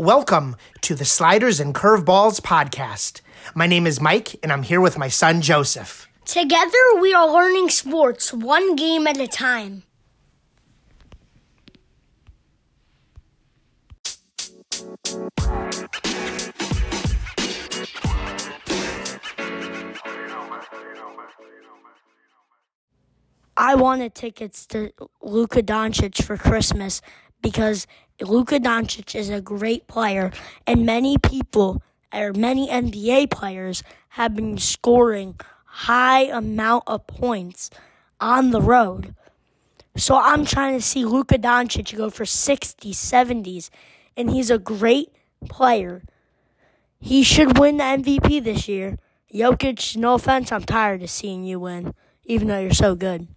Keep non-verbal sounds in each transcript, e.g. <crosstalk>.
Welcome to the Sliders and Curveballs podcast. My name is Mike, and I'm here with my son Joseph. Together, we are learning sports one game at a time. I wanted tickets to Luka Doncic for Christmas because Luka Doncic is a great player, and many people or many NBA players have been scoring high amount of points on the road. So I'm trying to see Luka Doncic go for 60s, 70s, and he's a great player. He should win the MVP this year. Jokic, no offense, I'm tired of seeing you win, even though you're so good.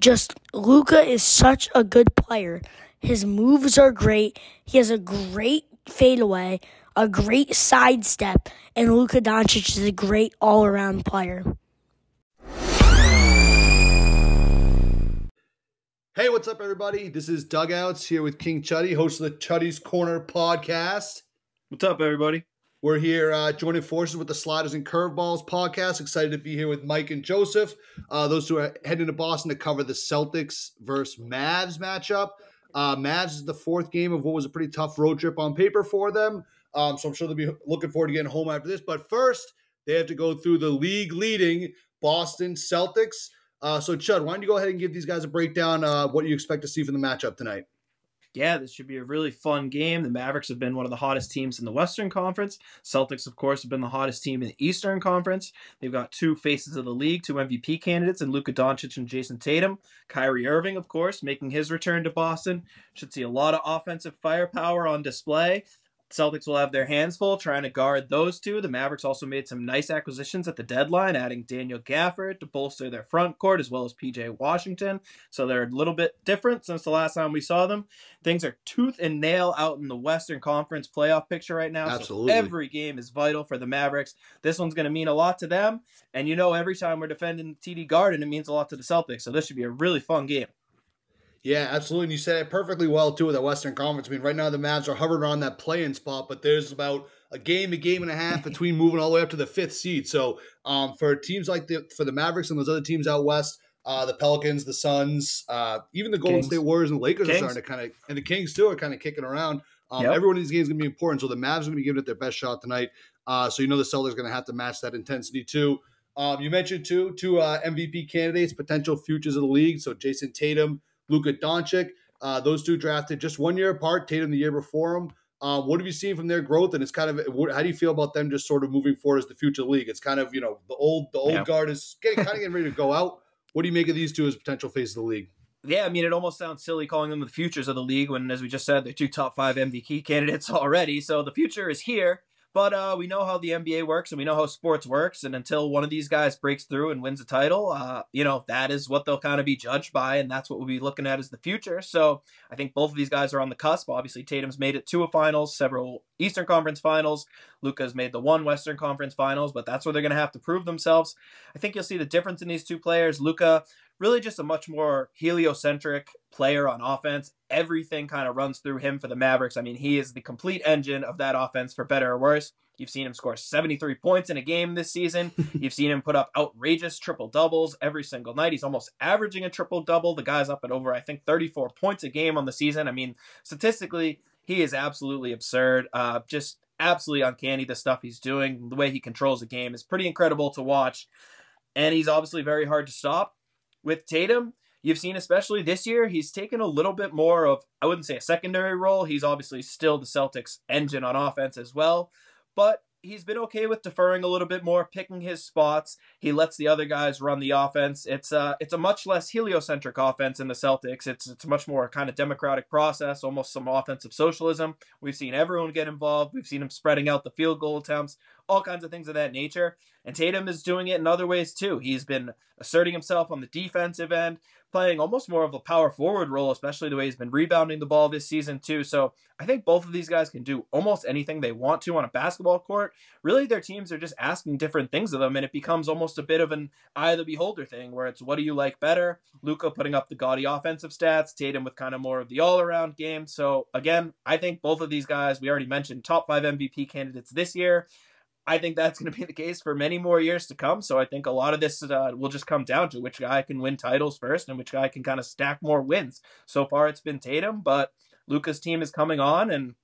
Just Luka is such a good player. His moves are great. He has a great fadeaway, a great sidestep, and Luka Doncic is a great all-around player. Hey, what's up, everybody? This is Dugouts here with King Chuddy, host of the Chuddy's Corner podcast. What's up, everybody? We're here uh, joining forces with the Sliders and Curveballs podcast. Excited to be here with Mike and Joseph. Uh, those two are heading to Boston to cover the Celtics versus Mavs matchup. Uh, Mavs is the fourth game of what was a pretty tough road trip on paper for them. Um, so I'm sure they'll be looking forward to getting home after this. But first, they have to go through the league leading Boston Celtics. Uh, so, Chud, why don't you go ahead and give these guys a breakdown uh, what you expect to see from the matchup tonight? Yeah, this should be a really fun game. The Mavericks have been one of the hottest teams in the Western Conference. Celtics, of course, have been the hottest team in the Eastern Conference. They've got two faces of the league, two MVP candidates, and Luka Doncic and Jayson Tatum. Kyrie Irving, of course, making his return to Boston. Should see a lot of offensive firepower on display. Celtics will have their hands full trying to guard those two. The Mavericks also made some nice acquisitions at the deadline, adding Daniel Gafford to bolster their front court as well as PJ Washington. So they're a little bit different since the last time we saw them. Things are tooth and nail out in the Western Conference playoff picture right now. Absolutely. So every game is vital for the Mavericks. This one's going to mean a lot to them. And you know, every time we're defending the TD Garden, it means a lot to the Celtics. So this should be a really fun game. Yeah, absolutely. And you said it perfectly well too with the Western Conference. I mean, right now the Mavs are hovering around that play-in spot, but there's about a game, a game and a half <laughs> between moving all the way up to the fifth seed. So, um, for teams like the for the Mavericks and those other teams out west, uh, the Pelicans, the Suns, uh, even the Golden Kings. State Warriors and the Lakers Kings. are starting to kind of, and the Kings too are kind of kicking around. Um, Yep. Every one of these games is going to be important. So the Mavs are going to be giving it their best shot tonight. Uh, so you know the Celtics are going to have to match that intensity too. Um, you mentioned two two uh, MVP candidates, potential futures of the league. So Jayson Tatum, Luka Doncic. Uh, those two drafted just one year apart. Tatum the year before him. Um, what have you seen from their growth? And it's kind of what, how do you feel about them just sort of moving forward as the future of the league? It's kind of you know the old the old Yeah. guard is getting kind of getting ready to go out. What do you make of these two as potential faces of the league? Yeah, I mean, it almost sounds silly calling them the futures of the league when, as we just said, they're two top five MVP candidates <laughs> already. So the future is here. But uh, we know how the NBA works and we know how sports works. And until one of these guys breaks through and wins a title, uh, you know, that is what they'll kind of be judged by. And that's what we'll be looking at as the future. So I think both of these guys are on the cusp. Obviously, Tatum's made it to a finals, several Eastern Conference finals. Luka's made the one Western Conference finals, but that's where they're going to have to prove themselves. I think you'll see the difference in these two players. Luka, really just a much more heliocentric player on offense. Everything kind of runs through him for the Mavericks. I mean, he is the complete engine of that offense, for better or worse. You've seen him score 73 points in a game this season. <laughs> You've seen him put up outrageous triple doubles every single night. He's almost averaging a triple double. The guy's up at over, I think, 34 points a game on the season. I mean, statistically, he is absolutely absurd. Uh, just absolutely uncanny the stuff he's doing. The way he controls the game is pretty incredible to watch. And he's obviously very hard to stop. With Tatum, you've seen especially this year, he's taken a little bit more of, I wouldn't say a secondary role. He's obviously still the Celtics engine on offense as well. But he's been okay with deferring a little bit more, picking his spots. He lets the other guys run the offense. It's a it's a much less heliocentric offense in the Celtics. It's it's much more kind of democratic process, almost some offensive socialism. We've seen everyone get involved. We've seen him spreading out the field goal attempts. All kinds of things of that nature. And Tatum is doing it in other ways too. He's been asserting himself on the defensive end, playing almost more of a power forward role, especially the way he's been rebounding the ball this season too. So I think both of these guys can do almost anything they want to on a basketball court. Really, their teams are just asking different things of them, and it becomes almost a bit of an eye of the beholder thing, where it's what do you like better? Luka putting up the gaudy offensive stats, Tatum with kind of more of the all around game. So again, I think both of these guys, we already mentioned top five MVP candidates this year. I think that's going to be the case for many more years to come. So I think a lot of this uh, will just come down to which guy can win titles first and which guy can kind of stack more wins. So far, it's been Tatum, but Luka's team is coming on, and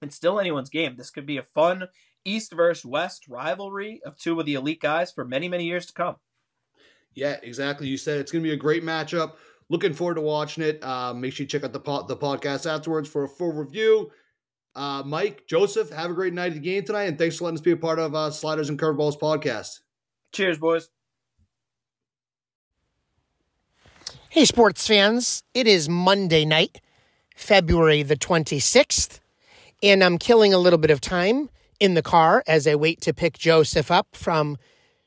it's still anyone's game. This could be a fun East versus West rivalry of two of the elite guys for many, many years to come. Yeah, exactly. You said it's going to be a great matchup. Looking forward to watching it. Uh, make sure you check out the po- the podcast afterwards for a full review. Uh, Mike, Joseph, have a great night at the game tonight, and thanks for letting us be a part of uh, Sliders and Curveballs podcast. Cheers, boys. Hey, sports fans. It is Monday night, February the 26th, and I'm killing a little bit of time in the car as I wait to pick Joseph up from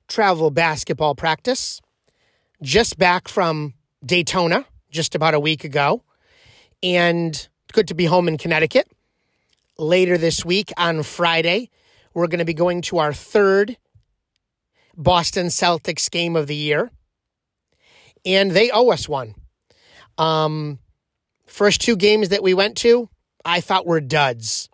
travel basketball practice. Just back from Daytona just about a week ago, and good to be home in Connecticut later this week on Friday, we're going to be going to our third Boston Celtics game of the year. And they owe us one. Um, first two games that we went to, I thought were duds.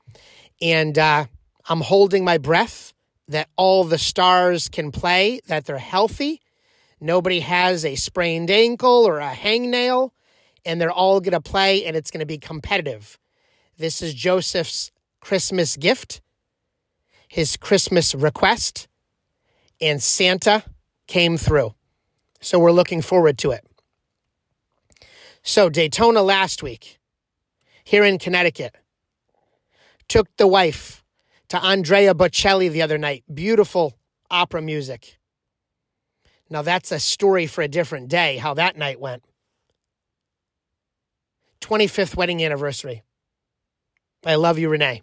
And uh, I'm holding my breath that all the stars can play, that they're healthy. Nobody has a sprained ankle or a hangnail, and they're all going to play, and it's going to be competitive. This is Joseph's Christmas gift, his Christmas request, and Santa came through. So we're looking forward to it. So, Daytona last week, here in Connecticut, took the wife to Andrea Bocelli the other night. Beautiful opera music. Now, that's a story for a different day, how that night went. 25th wedding anniversary. I love you, Renee.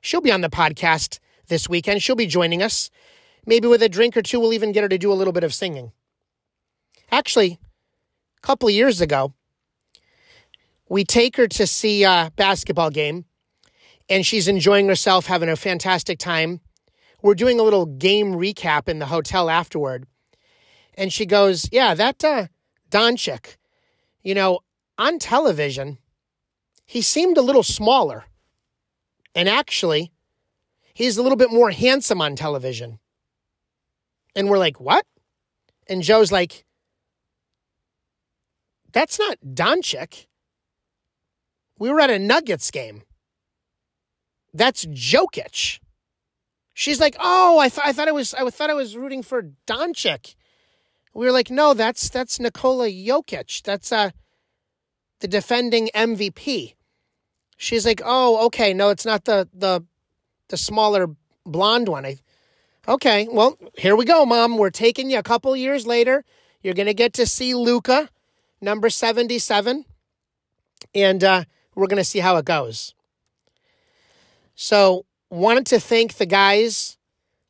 She'll be on the podcast this weekend. She'll be joining us. Maybe with a drink or two, we'll even get her to do a little bit of singing. Actually, a couple of years ago, we take her to see a basketball game, and she's enjoying herself, having a fantastic time. We're doing a little game recap in the hotel afterward. And she goes, Yeah, that uh, Doncic, you know, on television, he seemed a little smaller. And actually, he's a little bit more handsome on television. And we're like, What? And Joe's like, That's not Doncic. We were at a Nuggets game. That's Jokic. She's like, "Oh, I thought I thought I was I thought I was rooting for Doncic." We were like, "No, that's that's Nikola Jokic. That's uh the defending MVP." She's like, "Oh, okay, no, it's not the the the smaller blonde one." I, okay, well, here we go, Mom. We're taking you a couple years later. You're gonna get to see Luka, number seventy-seven, and uh, we're gonna see how it goes. So, wanted to thank the guys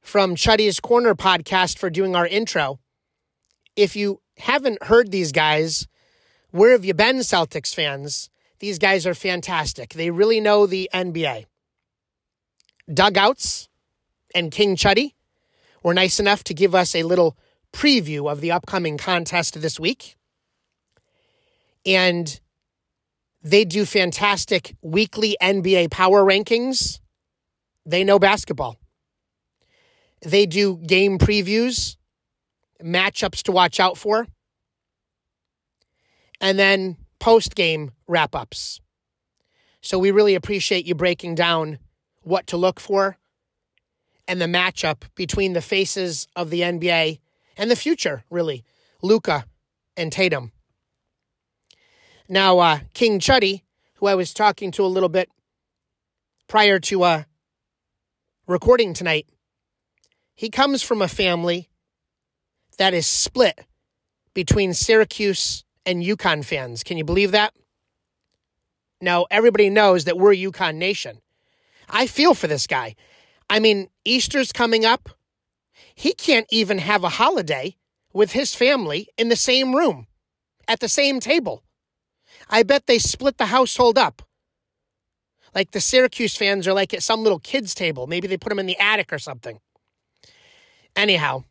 from Chuddy's Corner podcast for doing our intro. If you haven't heard these guys, where have you been, Celtics fans? These guys are fantastic. They really know the NBA. Dugouts and King Chuddy were nice enough to give us a little preview of the upcoming contest this week. And they do fantastic weekly NBA power rankings. They know basketball. They do game previews, matchups to watch out for, and then post game wrap ups. So we really appreciate you breaking down what to look for and the matchup between the faces of the NBA and the future, really, Luka and Tatum. Now, uh, King Chuddy, who I was talking to a little bit prior to uh, recording tonight, he comes from a family that is split between Syracuse and UConn fans. Can you believe that? No, everybody knows that we're UConn Nation. I feel for this guy. I mean, Easter's coming up. He can't even have a holiday with his family in the same room at the same table. I bet they split the household up. Like the Syracuse fans are like at some little kids' table. Maybe they put them in the attic or something. Anyhow,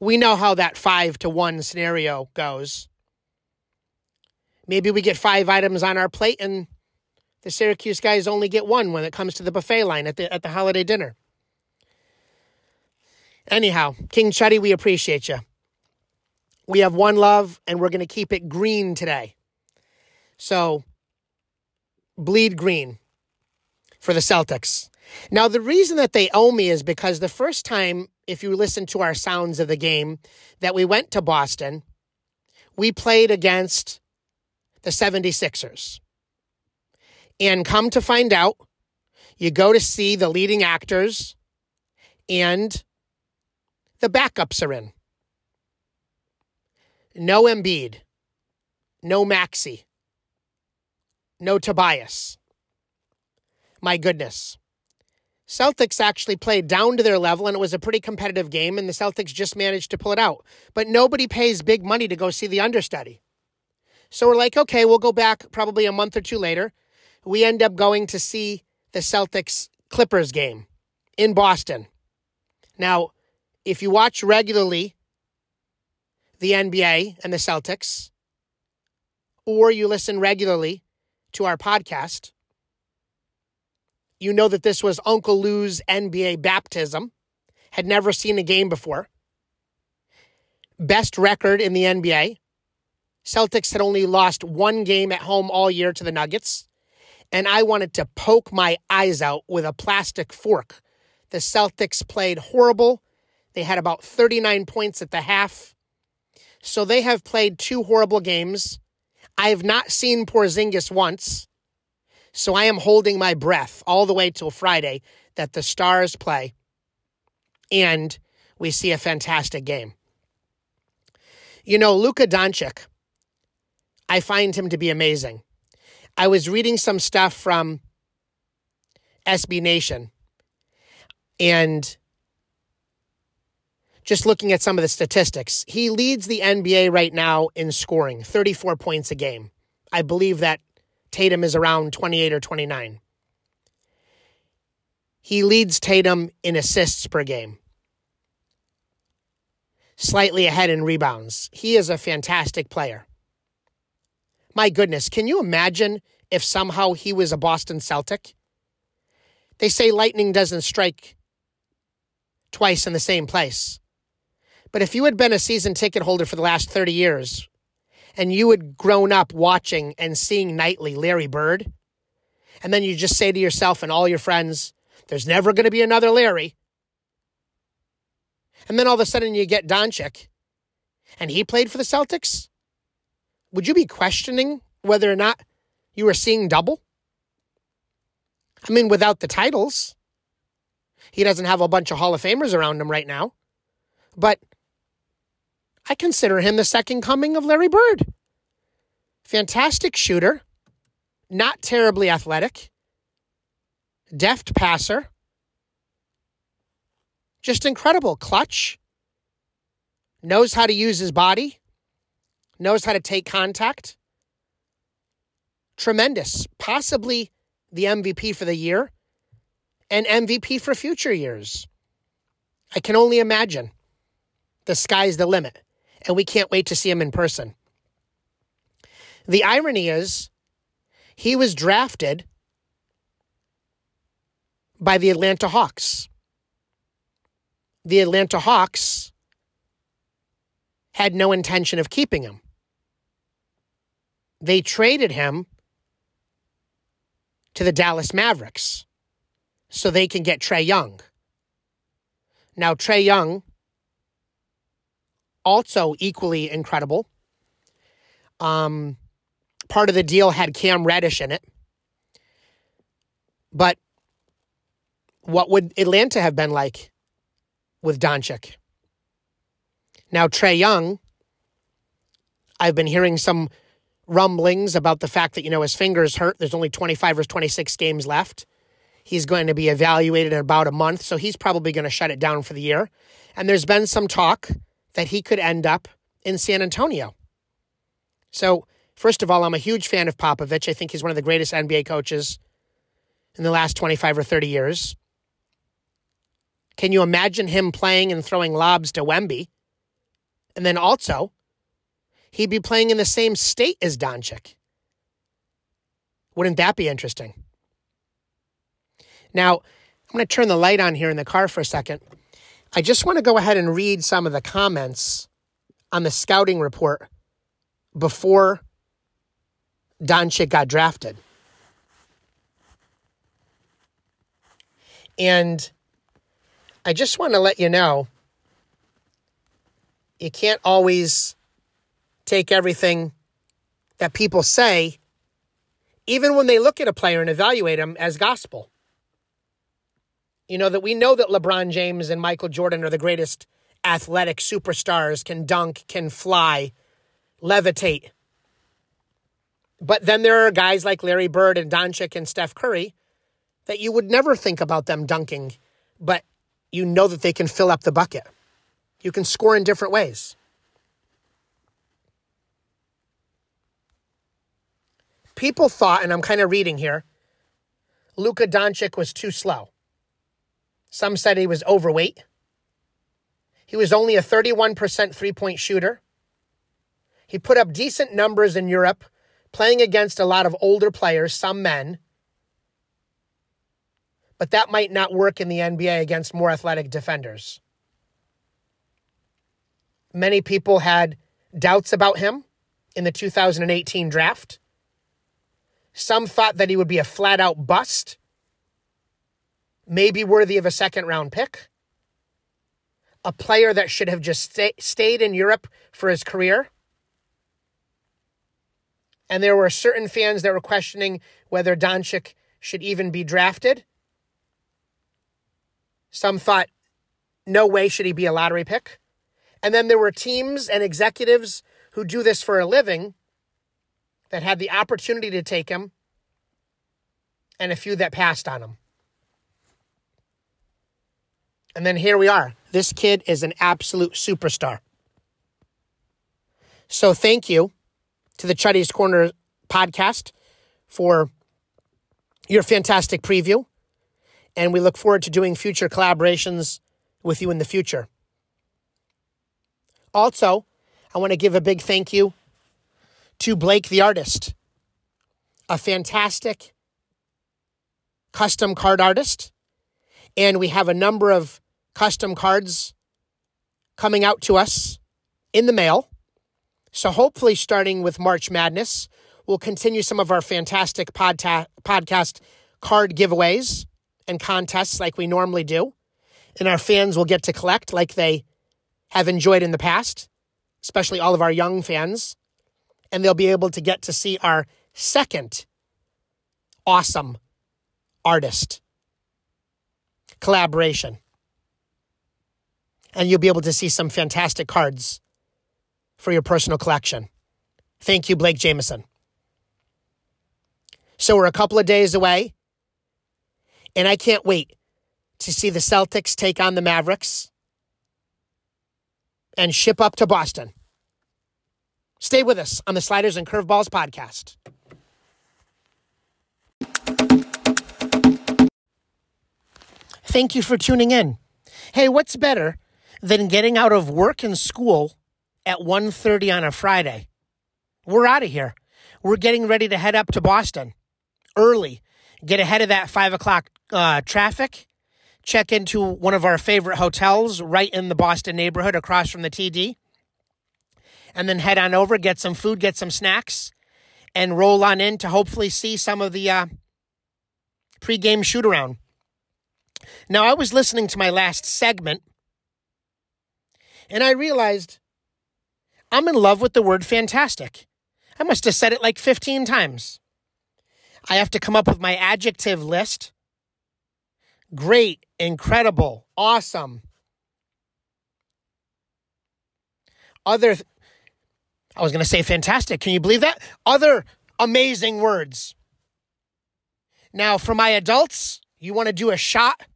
we know how that five to one scenario goes. Maybe we get five items on our plate and the Syracuse guys only get one when it comes to the buffet line at the at the holiday dinner. Anyhow, King Chuddy, we appreciate you. We have one love and we're going to keep it green today. So, bleed green for the Celtics. Now, the reason that they owe me is because the first time, if you listen to our sounds of the game, that we went to Boston, we played against the 76ers. And come to find out, you go to see the leading actors and the backups are in. No Embiid, no Maxey, no Tobias. My goodness. Celtics actually played down to their level and it was a pretty competitive game and the Celtics just managed to pull it out. But nobody pays big money to go see the understudy. So we're like, okay, we'll go back probably a month or two later. We end up going to see the Celtics Clippers game in Boston. Now, if you watch regularly the NBA and the Celtics, or you listen regularly to our podcast, you know that this was Uncle Lou's NBA baptism, had never seen a game before. Best record in the NBA. Celtics had only lost one game at home all year to the Nuggets. And I wanted to poke my eyes out with a plastic fork. The Celtics played horrible. They had about 39 points at the half. So they have played two horrible games. I have not seen Porzingis once. So I am holding my breath all the way till Friday that the Stars play and we see a fantastic game. You know, Luka Doncic, I find him to be amazing. I was reading some stuff from SB Nation and just looking at some of the statistics. He leads the NBA right now in scoring, 34 points a game. I believe that Tatum is around 28 or 29. He leads Tatum in assists per game, slightly ahead in rebounds. He is a fantastic player. My goodness, can you imagine if somehow he was a Boston Celtic? They say lightning doesn't strike twice in the same place. But if you had been a season ticket holder for the last 30 years and you had grown up watching and seeing nightly Larry Bird, and then you just say to yourself and all your friends, there's never going to be another Larry. And then all of a sudden you get Doncic and he played for the Celtics. Would you be questioning whether or not you were seeing double? I mean, without the titles, he doesn't have a bunch of Hall of Famers around him right now. But I consider him the second coming of Larry Bird. Fantastic shooter, not terribly athletic, deft passer, just incredible. Clutch, knows how to use his body, knows how to take contact. Tremendous. Possibly the MVP for the year and MVP for future years. I can only imagine. The sky's the limit and we can't wait to see him in person. The irony is, he was drafted by the Atlanta Hawks. The Atlanta Hawks had no intention of keeping him. They traded him to the Dallas Mavericks so they can get Trae Young. Now, Trae Young also equally incredible. Um, part of the deal had Cam Reddish in it. But what would Atlanta have been like with Doncic? Now, Trae Young, I've been hearing some rumblings about the fact that, you know, his finger's hurt. There's only 25 or 26 games left. He's going to be evaluated in about a month, so he's probably going to shut it down for the year. And there's been some talk that he could end up in San Antonio. So, first of all, I'm a huge fan of Popovich. I think he's one of the greatest NBA coaches in the last 25 or 30 years. Can you imagine him playing and throwing lobs to Wemby? And then also, he'd be playing in the same state as Doncic. Wouldn't that be interesting? Now, I'm going to turn the light on here in the car for a second. I just want to go ahead and read some of the comments on the scouting report before Doncic got drafted. And I just want to let you know you can't always take everything that people say, even when they look at a player and evaluate him, as gospel. You know, that we know that LeBron James and Michael Jordan are the greatest athletic superstars, can dunk, can fly, levitate. But then there are guys like Larry Bird and Doncic and Steph Curry that you would never think about them dunking, but you know that they can fill up the bucket. You can score in different ways. People thought, and I'm kind of reading here, Luka Doncic was too slow. Some said he was overweight. He was only a 31% three point shooter. He put up decent numbers in Europe, playing against a lot of older players, some men. But that might not work in the NBA against more athletic defenders. Many people had doubts about him in the 2018 draft. Some thought that he would be a flat out bust, maybe worthy of a second round pick, a player that should have just stay, stayed in Europe for his career. And there were certain fans that were questioning whether Doncic should even be drafted. Some thought, no way should he be a lottery pick. And then there were teams and executives who do this for a living that had the opportunity to take him, and a few that passed on him. And then here we are. This kid is an absolute superstar. So thank you to the Chuddy's Corner podcast for your fantastic preview. And we look forward to doing future collaborations with you in the future. Also, I want to give a big thank you to Blake the artist, a fantastic custom card artist. And we have a number of custom cards coming out to us in the mail. So hopefully, starting with March Madness, we'll continue some of our fantastic podta- podcast card giveaways and contests like we normally do. And our fans will get to collect like they have enjoyed in the past, especially all of our young fans. And they'll be able to get to see our second awesome artist collaboration. And you'll be able to see some fantastic cards for your personal collection. Thank you, Blake Jameson. So we're a couple of days away, and I can't wait to see the Celtics take on the Mavericks and ship up to Boston. Stay with us on the Sliders and Curveballs podcast. Thank you for tuning in. Hey, what's better than getting out of work and school at 1.30 on a Friday? We're out of here. We're getting ready to head up to Boston early, get ahead of that 5 o'clock uh, traffic, check into one of our favorite hotels right in the Boston neighborhood across from the TD, and then head on over, get some food, get some snacks, and roll on in to hopefully see some of the uh, pregame shoot around. Now, I was listening to my last segment and I realized I'm in love with the word fantastic. I must have said it like 15 times. I have to come up with my adjective list great, incredible, awesome. Other, th- I was going to say fantastic. Can you believe that? Other amazing words. Now, for my adults, You want to do a shot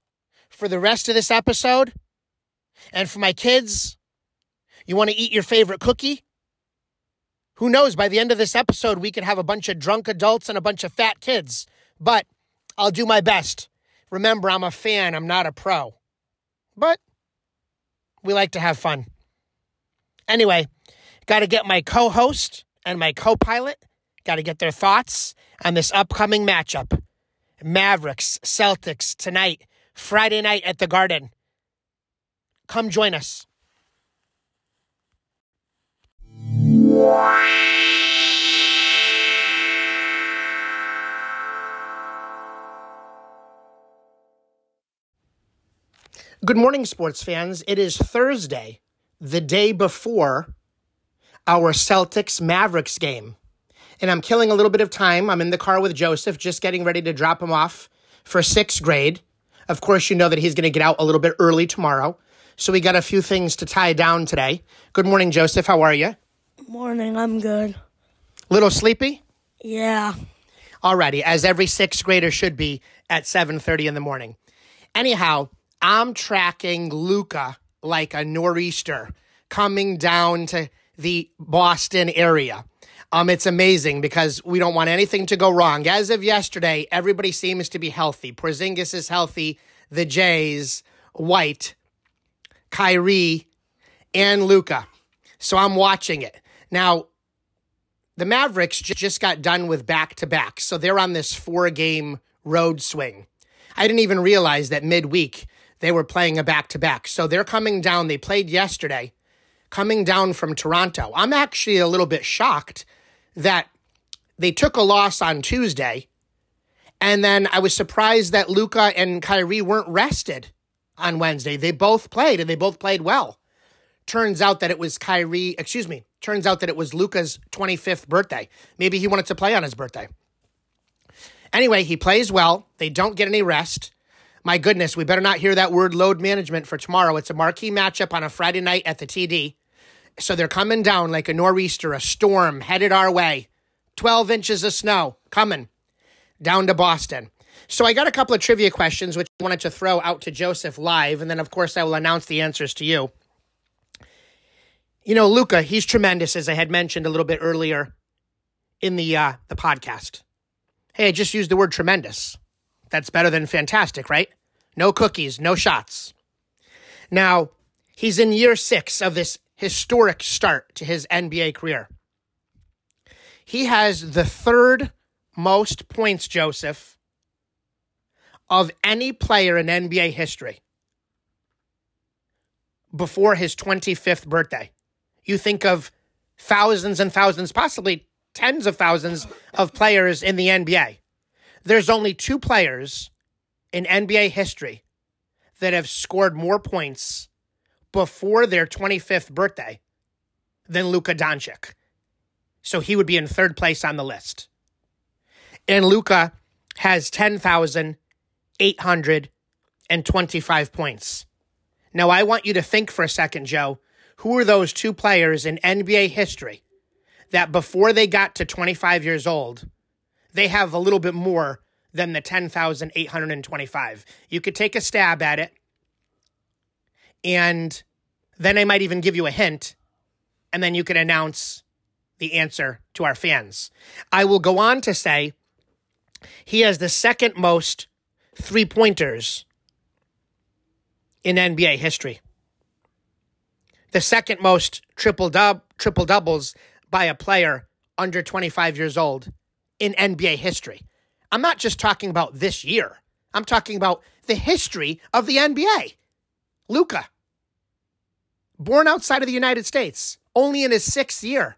for the rest of this episode? And for my kids, you want to eat your favorite cookie? Who knows? By the end of this episode, we could have a bunch of drunk adults and a bunch of fat kids. But I'll do my best. Remember, I'm a fan, I'm not a pro. But we like to have fun. Anyway, got to get my co host and my co pilot, got to get their thoughts on this upcoming matchup. Mavericks, Celtics tonight, Friday night at the Garden. Come join us. Good morning, sports fans. It is Thursday, the day before our Celtics Mavericks game. And I'm killing a little bit of time. I'm in the car with Joseph, just getting ready to drop him off for sixth grade. Of course, you know that he's going to get out a little bit early tomorrow. So we got a few things to tie down today. Good morning, Joseph. How are you? Morning, I'm good. Little sleepy? Yeah. Alrighty, as every sixth grader should be at 7:30 in the morning. Anyhow, I'm tracking Luka like a nor'easter coming down to the Boston area. Um, it's amazing because we don't want anything to go wrong. As of yesterday, everybody seems to be healthy. Porzingis is healthy. The Jays, White, Kyrie, and Luka. So I'm watching it now. The Mavericks just got done with back to back, so they're on this four game road swing. I didn't even realize that midweek they were playing a back to back. So they're coming down. They played yesterday, coming down from Toronto. I'm actually a little bit shocked that they took a loss on Tuesday. And then I was surprised that Luka and Kyrie weren't rested on Wednesday. They both played and they both played well. Turns out that it was Kyrie, excuse me, turns out that it was Luka's 25th birthday. Maybe he wanted to play on his birthday. Anyway, he plays well. They don't get any rest. My goodness, we better not hear that word load management for tomorrow. It's a marquee matchup on a Friday night at the TD. So they're coming down like a nor'easter, a storm headed our way. 12 inches of snow coming down to Boston. So I got a couple of trivia questions which I wanted to throw out to Joseph live, and then of course I will announce the answers to you. You know, Luka, he's tremendous, as I had mentioned a little bit earlier in the uh, the podcast. Hey, I just used the word tremendous. That's better than fantastic, right? No cookies, no shots. Now, he's in year six of this historic start to his NBA career. He has the third most points, Joseph, of any player in NBA history before his 25th birthday. You think of thousands and thousands, possibly tens of thousands of players in the NBA. There's only two players in NBA history that have scored more points before their 25th birthday than Luka Doncic. So he would be in third place on the list. And Luka has 10,825 points. Now, I want you to think for a second, Joe. Who are those two players in NBA history that before they got to 25 years old, they have a little bit more than the 10,825? You could take a stab at it, and then I might even give you a hint, and then you could announce the answer to our fans. I will go on to say he has the second most three pointers in NBA history. The second most triple dub triple doubles by a player under 25 years old in NBA history. I'm not just talking about this year. I'm talking about the history of the NBA. Luka, born outside of the United States, only in his sixth year.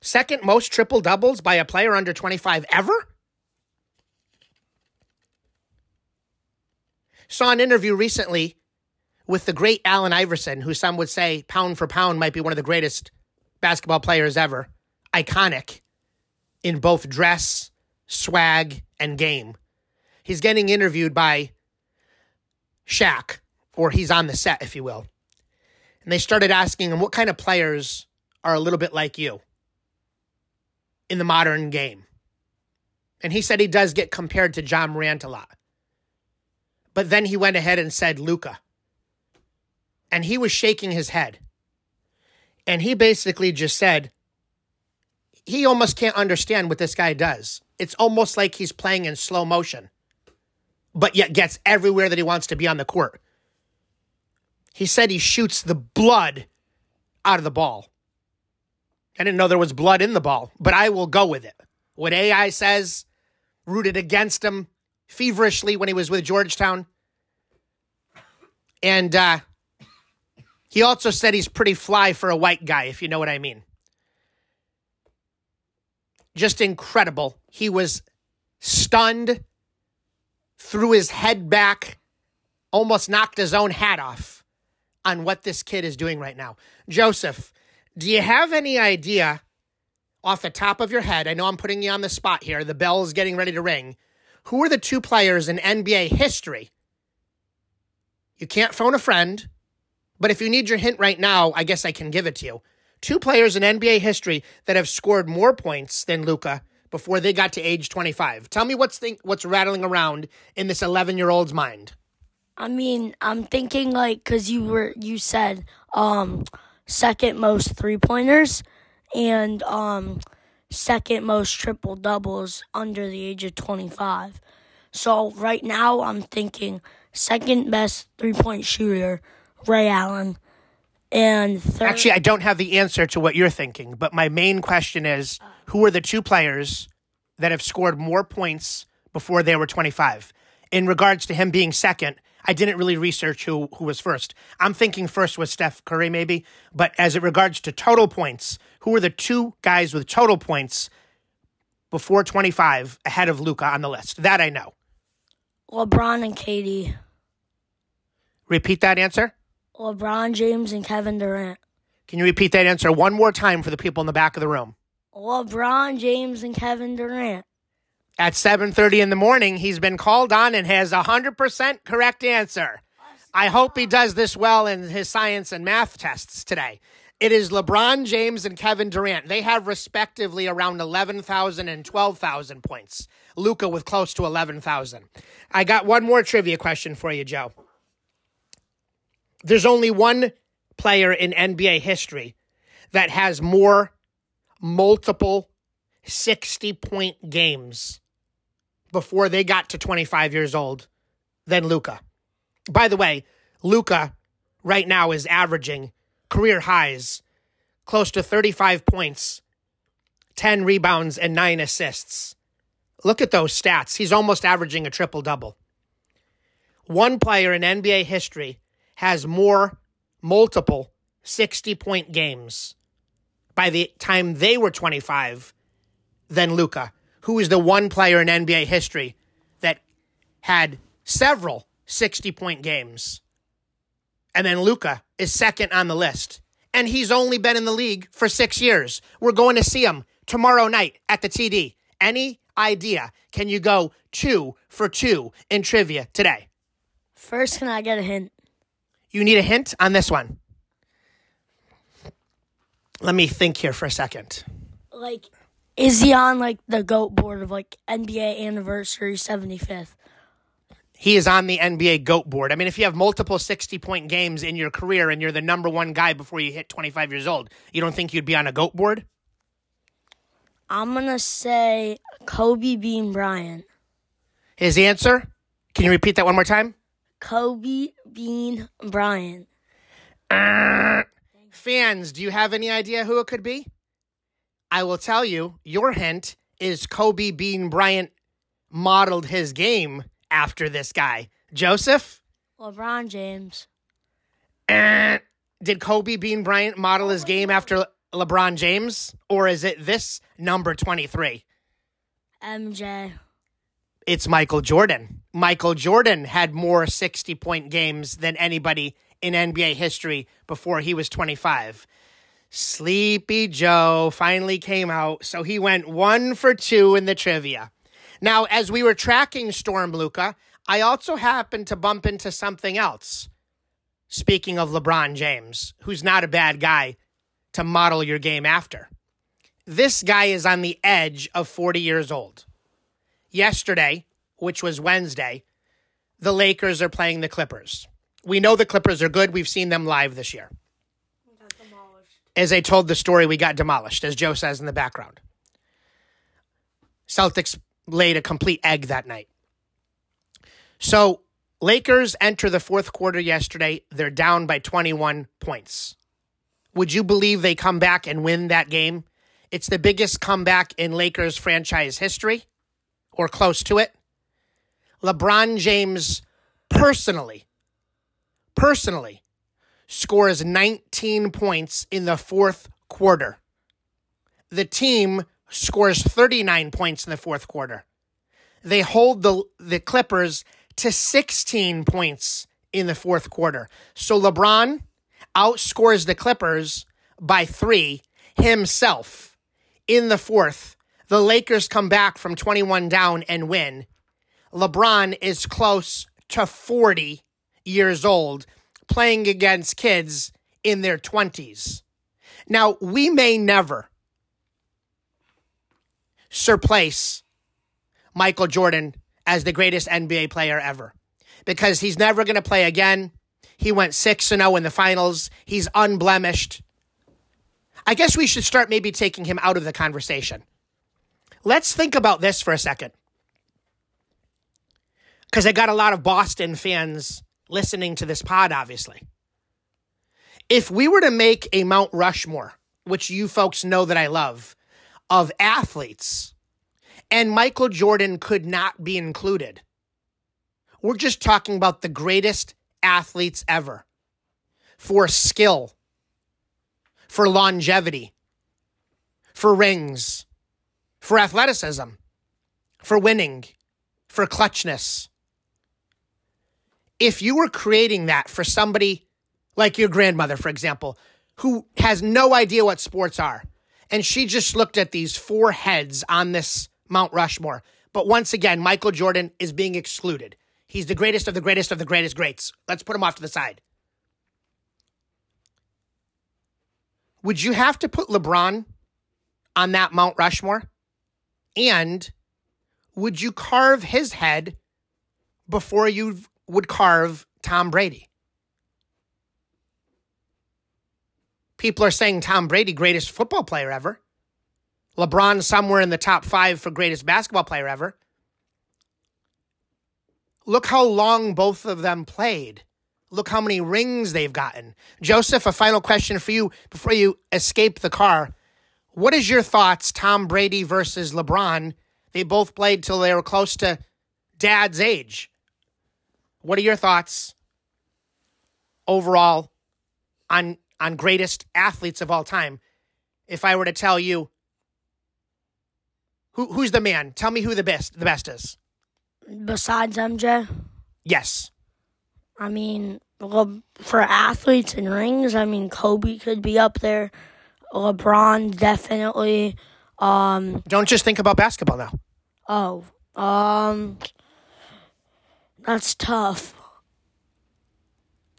Second most triple doubles by a player under 25 ever? Saw an interview recently with the great Allen Iverson, who some would say, pound for pound, might be one of the greatest basketball players ever. Iconic in both dress, swag, and game. He's getting interviewed by Shaq, or he's on the set, if you will. And they started asking him, What kind of players are a little bit like you in the modern game? And he said he does get compared to Ja Morant a lot. But then he went ahead and said Luka. And he was shaking his head. And he basically just said, he almost can't understand what this guy does. It's almost like he's playing in slow motion, but yet gets everywhere that he wants to be on the court. He said he shoots the blood out of the ball. I didn't know there was blood in the ball, but I will go with it. What AI says, rooted against him feverishly when he was with Georgetown. And uh, he also said he's pretty fly for a white guy, if you know what I mean. Just incredible. He was stunned, threw his head back, almost knocked his own hat off on what this kid is doing right now. Joseph, do you have any idea off the top of your head? I know I'm putting you on the spot here. The bell is getting ready to ring. Who are the two players in NBA history? You can't phone a friend, but if you need your hint right now, I guess I can give it to you. Two players in NBA history that have scored more points than Luka before they got to age 25. Tell me what's think, what's rattling around in this 11 year old's mind. I mean, I'm thinking like because you were you said um second most three pointers and um second most triple doubles under the age of 25. So right now I'm thinking second best three point shooter Ray Allen and third, Actually, I don't have the answer to what you're thinking, but my main question is who are the two players that have scored more points before they were 25? In regards to him being second, I didn't really research who, who was first. I'm thinking first was Steph Curry, maybe. But as it regards to total points, who are the two guys with total points before 25 ahead of Luka on the list? That I know. LeBron and KD. Repeat that answer. LeBron James and Kevin Durant. Can you repeat that answer one more time for the people in the back of the room? LeBron James and Kevin Durant. At 7:30 in the morning, he's been called on and has a 100% correct answer. I hope he does this well in his science and math tests today. It is LeBron James and Kevin Durant. They have respectively around 11,000 and 12,000 points. Luka with close to 11,000. I got one more trivia question for you, Joe. There's only one player in NBA history that has more multiple 60 point games before they got to 25 years old than Luka. By the way, Luka right now is averaging career highs close to 35 points, 10 rebounds, and 9 assists. Look at those stats. He's almost averaging a triple double. One player in NBA history has more multiple 60 point games by the time they were 25 than Luka, who is the one player in NBA history that had several 60 point games. And then Luka is second on the list. And he's only been in the league for six years. We're going to see him tomorrow night at the TD. Any idea? Can you go two for two in trivia today? First, can I get a hint? You need a hint on this one. Let me think here for a second. Like, is he on like the GOAT board of like NBA anniversary 75th? He is on the NBA GOAT board. I mean, if you have multiple 60 point games in your career and you're the number one guy before you hit 25 years old, you don't think you'd be on a GOAT board? I'm going to say Kobe Bean Bryant. His answer? Can you repeat that one more time? Kobe Bean Bryant. Uh, <clears throat> fans, do you have any idea who it could be? I will tell you, your hint is Kobe Bean Bryant modeled his game after this guy. Joseph? LeBron James. Uh, <clears throat> did Kobe Bean Bryant model his game after LeBron James? Or is it this number 23? MJ. It's Michael Jordan. Michael Jordan had more 60 point games than anybody in NBA history before he was 25. Sleepy Joe finally came out, so he went one for two in the trivia. Now, as we were tracking Storm Luka, I also happened to bump into something else. Speaking of LeBron James, who's not a bad guy to model your game after. This guy is on the edge of 40 years old. Yesterday, which was Wednesday, the Lakers are playing the Clippers. We know the Clippers are good. We've seen them live this year. As I told the story, we got demolished, as Joe says in the background. Celtics laid a complete egg that night. So, Lakers enter the fourth quarter yesterday. They're down by 21 points. Would you believe they come back and win that game? It's the biggest comeback in Lakers franchise history, or close to it. LeBron James personally, personally scores 19 points in the fourth quarter. The team scores 39 points in the fourth quarter. They hold the the Clippers to 16 points in the fourth quarter. So LeBron outscores the Clippers by 3 himself in the fourth. The Lakers come back from 21 down and win. LeBron is close to 40 years old playing against kids in their 20s. Now, we may never surplace Michael Jordan as the greatest NBA player ever because he's never going to play again. He went 6 0 in the finals. He's unblemished. I guess we should start maybe taking him out of the conversation. Let's think about this for a second. Because I got a lot of Boston fans listening to this pod, obviously. If we were to make a Mount Rushmore, which you folks know that I love, of athletes, and Michael Jordan could not be included, we're just talking about the greatest athletes ever for skill, for longevity, for rings, for athleticism, for winning, for clutchness. If you were creating that for somebody like your grandmother, for example, who has no idea what sports are, and she just looked at these four heads on this Mount Rushmore. But once again, Michael Jordan is being excluded. He's the greatest of the greatest of the greatest greats. Let's put him off to the side. Would you have to put LeBron on that Mount Rushmore? And would you carve his head before you would carve Tom Brady? People are saying Tom Brady, greatest football player ever. LeBron, somewhere in the top five for greatest basketball player ever. Look how long both of them played. Look how many rings they've gotten. Joseph, a final question for you before you escape the car. What is your thoughts, Tom Brady versus LeBron? They both played till they were close to dad's age. What are your thoughts overall on on greatest athletes of all time? If I were to tell you who who's the man, tell me who the best the best is. Besides MJ, Yes. I mean, for athletes and rings, I mean, Kobe could be up there. LeBron definitely. Um, Don't just think about basketball now. oh, um, that's tough.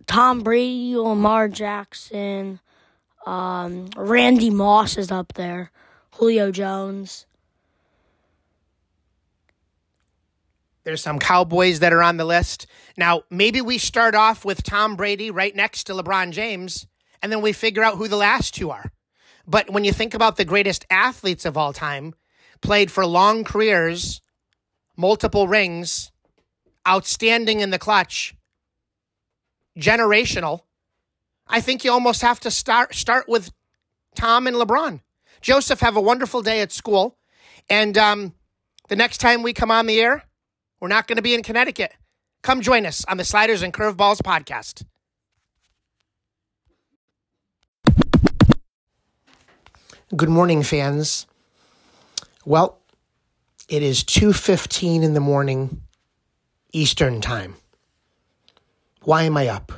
Tom Brady, Lamar Jackson, um, Randy Moss is up there. Julio Jones. There's some Cowboys that are on the list. Now, maybe we start off with Tom Brady right next to LeBron James, and then we figure out who the last two are. But when you think about the greatest athletes of all time, played for long careers, multiple rings, outstanding in the clutch, generational, I think you almost have to start start with Tom and LeBron. Joseph, have a wonderful day at school. And um, the next time we come on the air, we're not going to be in Connecticut. Come join us on the Sliders and Curveballs podcast. Good morning, fans. Well, it is 2:15 in the morning Eastern Time. Why am I up?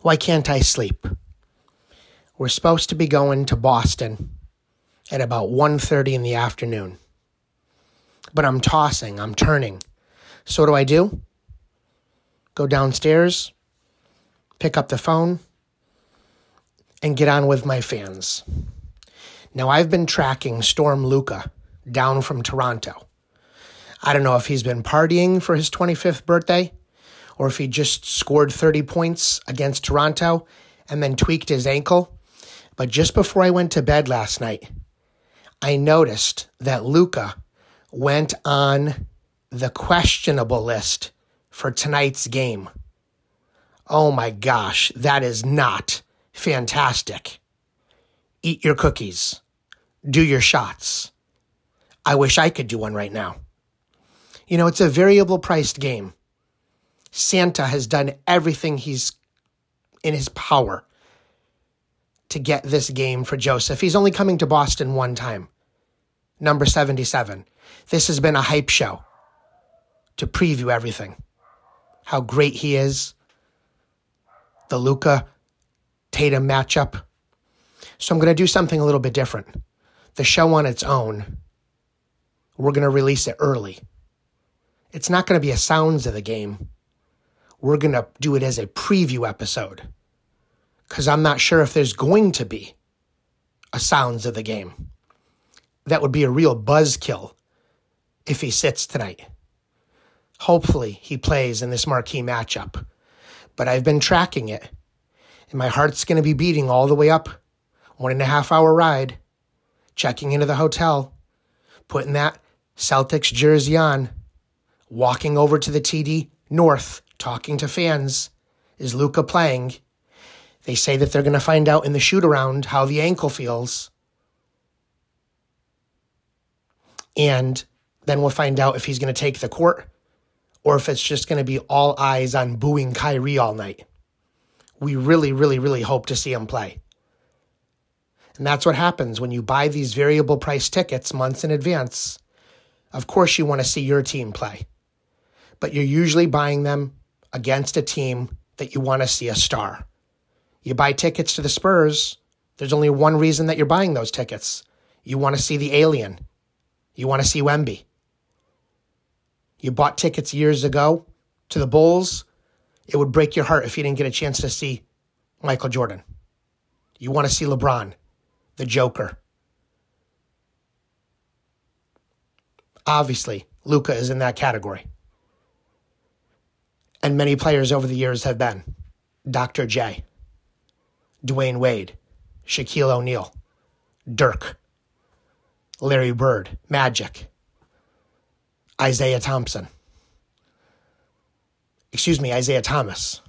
Why can't I sleep? We're supposed to be going to Boston at about 1:30 in the afternoon but I'm tossing, I'm turning. So what do I do? Go downstairs, pick up the phone, and get on with my fans. Now, I've been tracking Storm Luka down from Toronto. I don't know if he's been partying for his 25th birthday or if he just scored 30 points against Toronto and then tweaked his ankle. But just before I went to bed last night, I noticed that Luka went on the questionable list for tonight's game. Oh my gosh, that is not fantastic. Eat your cookies. Do your shots. I wish I could do one right now. You know, it's a variable priced game. Santa has done everything he's in his power to get this game for Joseph. He's only coming to Boston one time. Number 77. This has been a hype show to preview everything. How great he is. The Luka Tatum matchup. So I'm going to do something a little bit different. The show on its own, we're going to release it early. It's not going to be a sounds of the game. We're going to do it as a preview episode because I'm not sure if there's going to be a sounds of the game. That would be a real buzzkill if he sits tonight. Hopefully, he plays in this marquee matchup. But I've been tracking it, and my heart's going to be beating all the way up. One and a half hour ride, checking into the hotel, putting that Celtics jersey on, walking over to the TD North, talking to fans. Is Luka playing? They say that they're going to find out in the shoot around how the ankle feels. And then we'll find out if he's going to take the court or if it's just going to be all eyes on booing Kyrie all night. We really, really, really hope to see him play. And that's what happens when you buy these variable price tickets months in advance. Of course, you want to see your team play, but you're usually buying them against a team that you want to see a star. You buy tickets to the Spurs, there's only one reason that you're buying those tickets. You want to see the alien. You want to see Wemby. You bought tickets years ago to the Bulls. It would break your heart if you didn't get a chance to see Michael Jordan. You want to see LeBron, the Joker. Obviously, Luka is in that category. And many players over the years have been. Dr. J. Dwyane Wade, Shaquille O'Neal, Dirk, Larry Bird, Magic, Isaiah Thompson. Excuse me, Isaiah Thomas.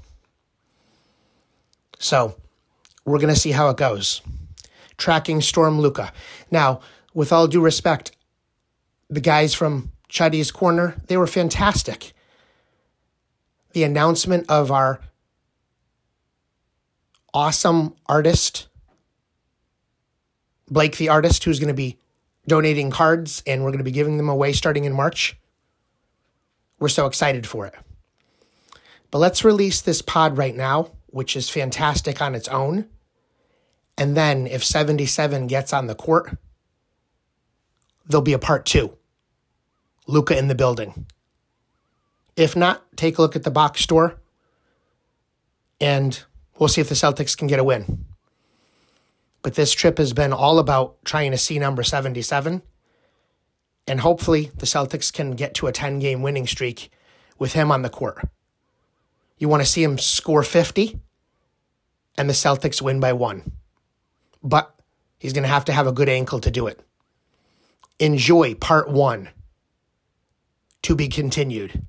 So we're going to see how it goes. Tracking Storm Luka. Now, with all due respect, the guys from Chuddy's Corner, they were fantastic. The announcement of our awesome artist, Blake the artist, who's going to be donating cards and we're going to be giving them away starting in March. We're so excited for it. But let's release this pod right now, which is fantastic on its own. And then if 77 gets on the court, there'll be a part two. Luka in the building. If not, take a look at the box score and we'll see if the Celtics can get a win. But this trip has been all about trying to see number 77. And hopefully the Celtics can get to a 10 game winning streak with him on the court. You want to see him score 50 and the Celtics win by one. But he's going to have to have a good ankle to do it. Enjoy part one to be continued.